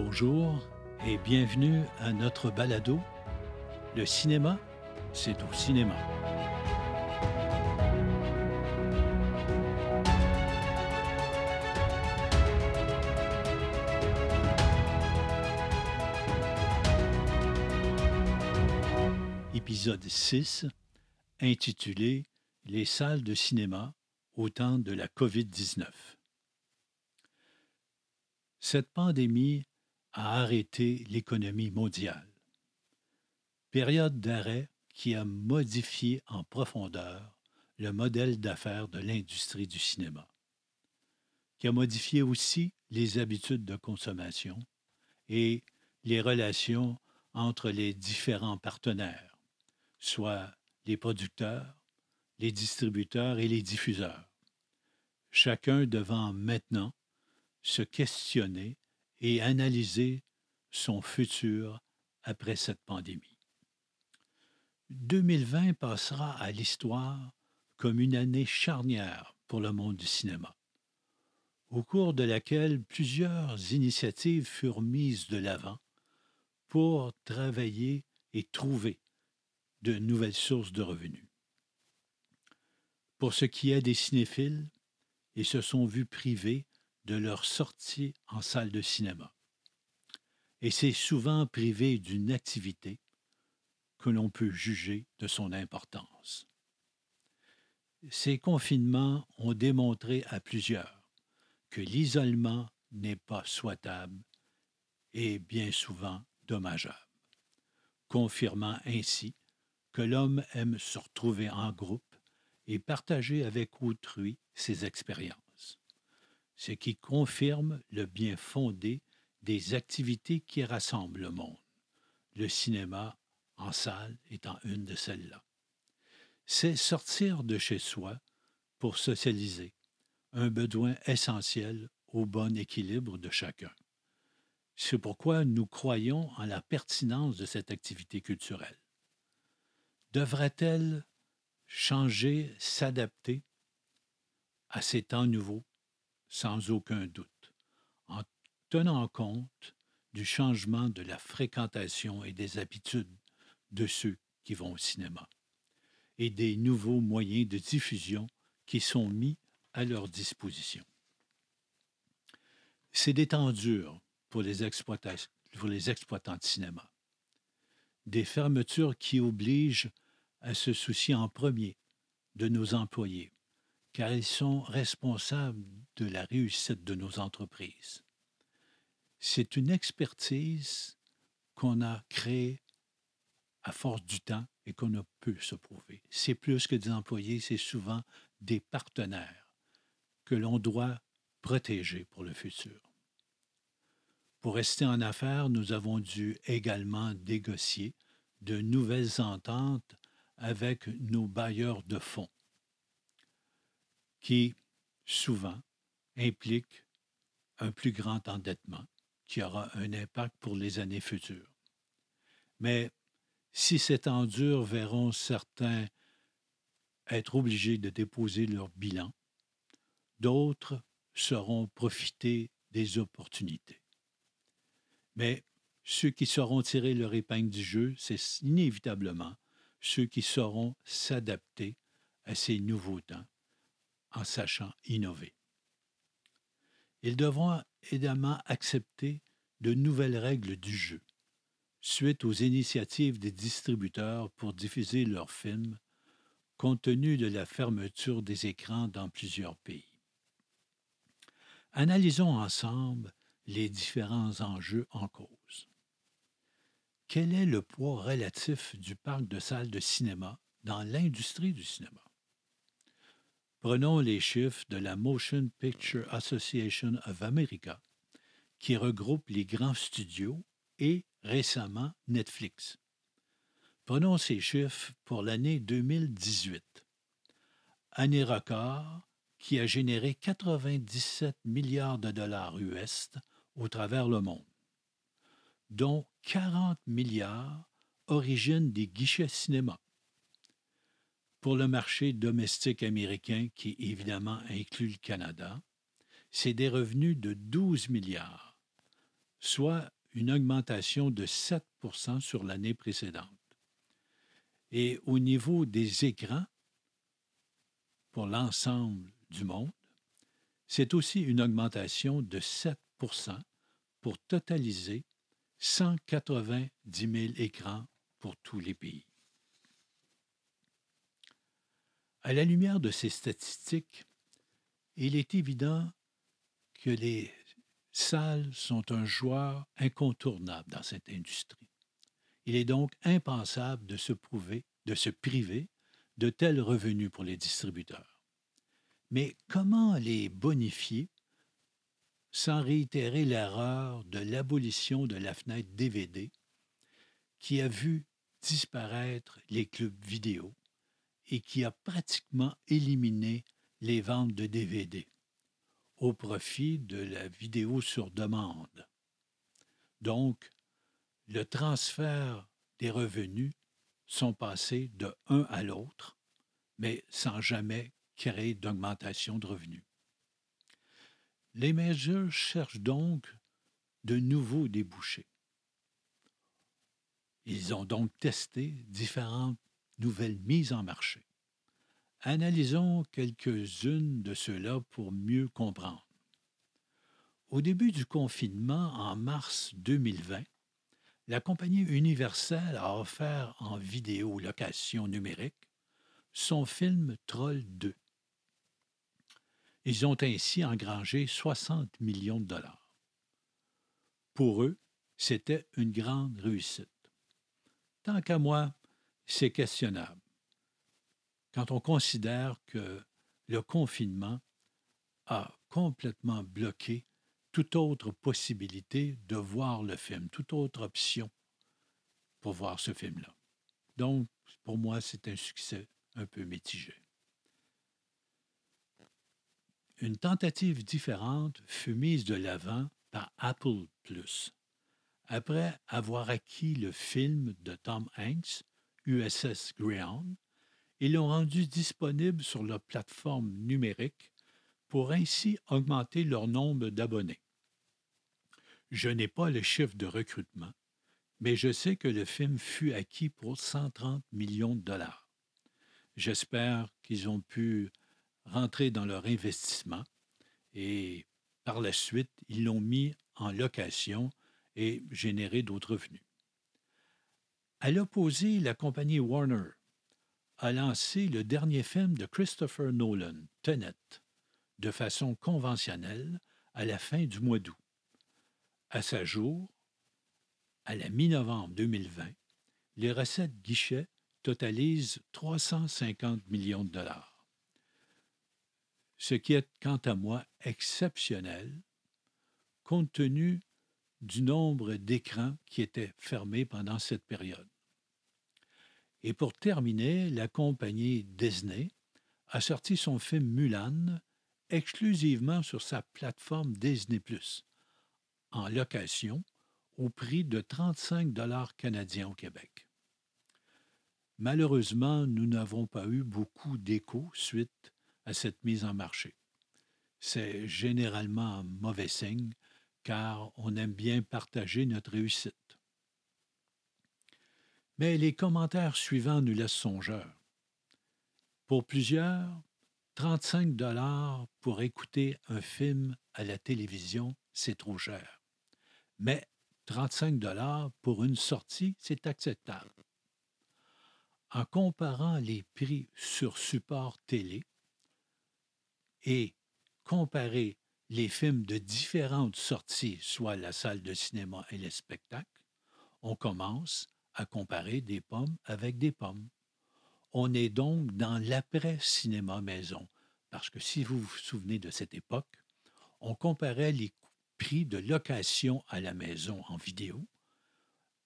Bonjour et bienvenue à notre balado. Le cinéma, c'est au cinéma. Épisode 6, intitulé Les salles de cinéma au temps de la COVID-19. Cette pandémie a arrêté l'économie mondiale. Période d'arrêt qui a modifié en profondeur le modèle d'affaires de l'industrie du cinéma, qui a modifié aussi les habitudes de consommation et les relations entre les différents partenaires, soit les producteurs, les distributeurs et les diffuseurs, chacun devant maintenant se questionner et analyser son futur après cette pandémie. 2020 passera à l'histoire comme une année charnière pour le monde du cinéma, au cours de laquelle plusieurs initiatives furent mises de l'avant pour travailler et trouver de nouvelles sources de revenus. Pour ce qui est des cinéphiles, ils se sont vus privés de leur sortie en salle de cinéma. Et c'est souvent privé d'une activité que l'on peut juger de son importance. Ces confinements ont démontré à plusieurs que l'isolement n'est pas souhaitable et bien souvent dommageable, confirmant ainsi que l'homme aime se retrouver en groupe et partager avec autrui ses expériences ce qui confirme le bien fondé des activités qui rassemblent le monde, le cinéma en salle étant une de celles-là. C'est sortir de chez soi pour socialiser, un besoin essentiel au bon équilibre de chacun. C'est pourquoi nous croyons en la pertinence de cette activité culturelle. Devrait-elle changer, s'adapter à ces temps nouveaux? Sans aucun doute, en tenant compte du changement de la fréquentation et des habitudes de ceux qui vont au cinéma et des nouveaux moyens de diffusion qui sont mis à leur disposition. C'est des temps durs pour les, pour les exploitants de cinéma. Des fermetures qui obligent à se soucier en premier de nos employés, car ils sont responsables de la réussite de nos entreprises. C'est une expertise qu'on a créée à force du temps et qu'on a pu se prouver. C'est plus que des employés, c'est souvent des partenaires que l'on doit protéger pour le futur. Pour rester en affaires, nous avons dû également négocier de nouvelles ententes avec nos bailleurs de fonds qui, souvent, implique un plus grand endettement qui aura un impact pour les années futures. Mais si ces temps verront certains être obligés de déposer leur bilan, d'autres sauront profiter des opportunités. Mais ceux qui sauront tirer leur épingle du jeu, c'est inévitablement ceux qui sauront s'adapter à ces nouveaux temps en sachant innover. Ils devront également accepter de nouvelles règles du jeu, suite aux initiatives des distributeurs pour diffuser leurs films, compte tenu de la fermeture des écrans dans plusieurs pays. Analysons ensemble les différents enjeux en cause. Quel est le poids relatif du parc de salles de cinéma dans l'industrie du cinéma? Prenons les chiffres de la Motion Picture Association of America, qui regroupe les grands studios et récemment Netflix. Prenons ces chiffres pour l'année 2018. Année record qui a généré 97 milliards de dollars US au travers le monde, dont 40 milliards originent des guichets cinéma pour le marché domestique américain, qui évidemment inclut le Canada, c'est des revenus de 12 milliards, soit une augmentation de 7% sur l'année précédente. Et au niveau des écrans, pour l'ensemble du monde, c'est aussi une augmentation de 7% pour totaliser 190 000 écrans pour tous les pays. À la lumière de ces statistiques, il est évident que les salles sont un joueur incontournable dans cette industrie. Il est donc impensable de se prouver, de se priver de tels revenus pour les distributeurs. Mais comment les bonifier sans réitérer l'erreur de l'abolition de la fenêtre DVD qui a vu disparaître les clubs vidéo? Et qui a pratiquement éliminé les ventes de DVD au profit de la vidéo sur demande. Donc, le transfert des revenus sont passés de un à l'autre, mais sans jamais créer d'augmentation de revenus. Les mesures cherchent donc de nouveaux débouchés. Ils ont donc testé différentes nouvelles mises en marché. Analysons quelques-unes de ceux-là pour mieux comprendre. Au début du confinement, en mars 2020, la compagnie Universal a offert en vidéo location numérique son film Troll 2. Ils ont ainsi engrangé 60 millions de dollars. Pour eux, c'était une grande réussite. Tant qu'à moi, c'est questionnable. Quand on considère que le confinement a complètement bloqué toute autre possibilité de voir le film, toute autre option pour voir ce film-là. Donc, pour moi, c'est un succès un peu mitigé. Une tentative différente fut mise de l'avant par Apple. Après avoir acquis le film de Tom Hanks, USS Greyhound, ils l'ont rendu disponible sur leur plateforme numérique pour ainsi augmenter leur nombre d'abonnés. Je n'ai pas le chiffre de recrutement, mais je sais que le film fut acquis pour 130 millions de dollars. J'espère qu'ils ont pu rentrer dans leur investissement et par la suite, ils l'ont mis en location et généré d'autres revenus. À l'opposé, la compagnie Warner a lancé le dernier film de Christopher Nolan, Tenet, de façon conventionnelle à la fin du mois d'août. À ce jour, à la mi-novembre 2020, les recettes guichets totalisent 350 millions de dollars ce qui est quant à moi exceptionnel compte tenu du nombre d'écrans qui étaient fermés pendant cette période. Et pour terminer, la compagnie Disney a sorti son film Mulan exclusivement sur sa plateforme Disney ⁇ en location au prix de 35 dollars canadiens au Québec. Malheureusement, nous n'avons pas eu beaucoup d'écho suite à cette mise en marché. C'est généralement un mauvais signe car on aime bien partager notre réussite. Mais les commentaires suivants nous laissent songeurs. Pour plusieurs, 35 dollars pour écouter un film à la télévision, c'est trop cher. Mais 35 dollars pour une sortie, c'est acceptable. En comparant les prix sur support télé, et comparer les films de différentes sorties, soit la salle de cinéma et les spectacles, on commence à comparer des pommes avec des pommes. On est donc dans l'après-cinéma maison, parce que si vous vous souvenez de cette époque, on comparait les prix de location à la maison en vidéo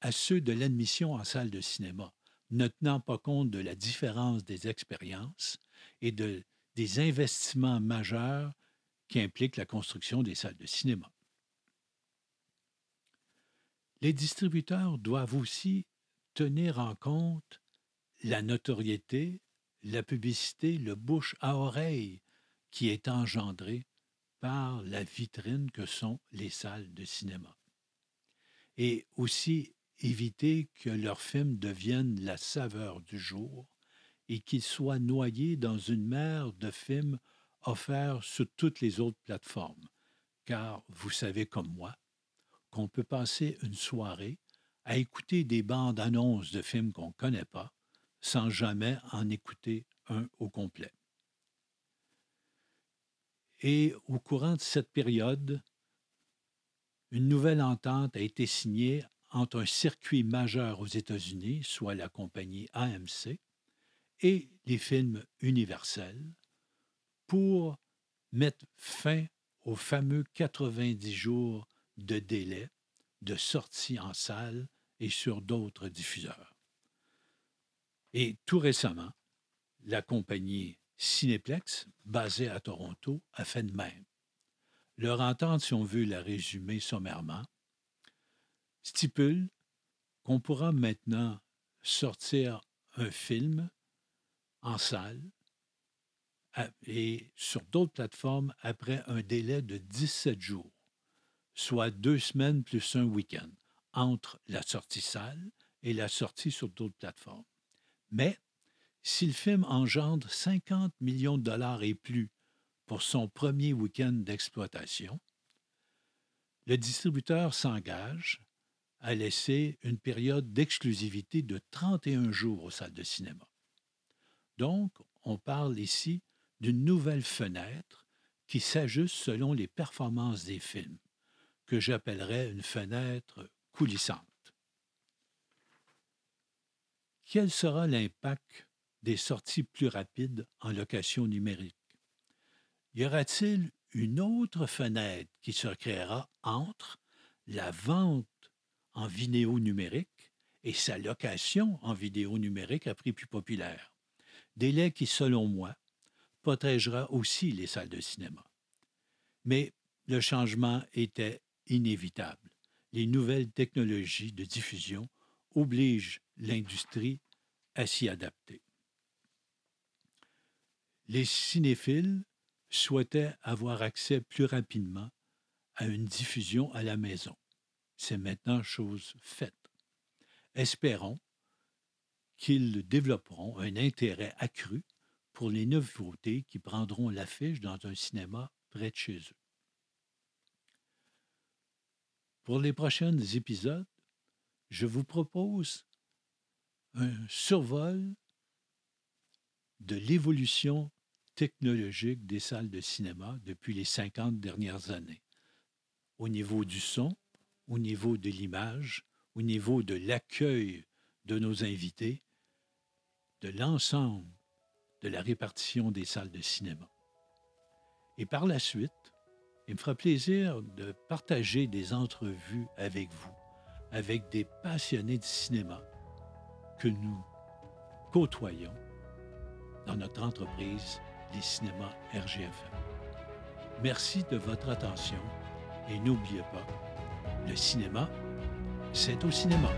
à ceux de l'admission en salle de cinéma, ne tenant pas compte de la différence des expériences et de des investissements majeurs qui impliquent la construction des salles de cinéma. Les distributeurs doivent aussi tenir en compte la notoriété, la publicité, le bouche à oreille qui est engendré par la vitrine que sont les salles de cinéma. et aussi éviter que leurs films deviennent la saveur du jour et qu'ils soient noyés dans une mer de films offerts sur toutes les autres plateformes. Car vous savez comme moi qu'on peut passer une soirée à écouter des bandes annonces de films qu'on ne connaît pas sans jamais en écouter un au complet. Et au courant de cette période, une nouvelle entente a été signée entre un circuit majeur aux États-Unis, soit la compagnie AMC, et les films universels, pour mettre fin aux fameux 90 jours de délai de sortie en salle et sur d'autres diffuseurs. Et tout récemment, la compagnie Cineplex, basée à Toronto, a fait de même. Leur entente, si on veut la résumer sommairement, stipule qu'on pourra maintenant sortir un film en salle et sur d'autres plateformes après un délai de 17 jours, soit deux semaines plus un week-end, entre la sortie salle et la sortie sur d'autres plateformes. Mais si le film engendre 50 millions de dollars et plus pour son premier week-end d'exploitation, le distributeur s'engage à laisser une période d'exclusivité de 31 jours aux salles de cinéma. Donc, on parle ici d'une nouvelle fenêtre qui s'ajuste selon les performances des films, que j'appellerais une fenêtre coulissante. Quel sera l'impact des sorties plus rapides en location numérique? Y aura-t-il une autre fenêtre qui se créera entre la vente en vidéo numérique et sa location en vidéo numérique à prix plus populaire? Délai qui, selon moi, protégera aussi les salles de cinéma. Mais le changement était inévitable. Les nouvelles technologies de diffusion obligent l'industrie à s'y adapter. Les cinéphiles souhaitaient avoir accès plus rapidement à une diffusion à la maison. C'est maintenant chose faite. Espérons qu'ils développeront un intérêt accru pour les nouveautés qui prendront l'affiche dans un cinéma près de chez eux. Pour les prochains épisodes, je vous propose un survol de l'évolution technologique des salles de cinéma depuis les 50 dernières années, au niveau du son, au niveau de l'image, au niveau de l'accueil de nos invités, de l'ensemble de la répartition des salles de cinéma. Et par la suite, il me fera plaisir de partager des entrevues avec vous, avec des passionnés de cinéma que nous côtoyons dans notre entreprise, les cinémas RGFM. Merci de votre attention et n'oubliez pas, le cinéma, c'est au cinéma.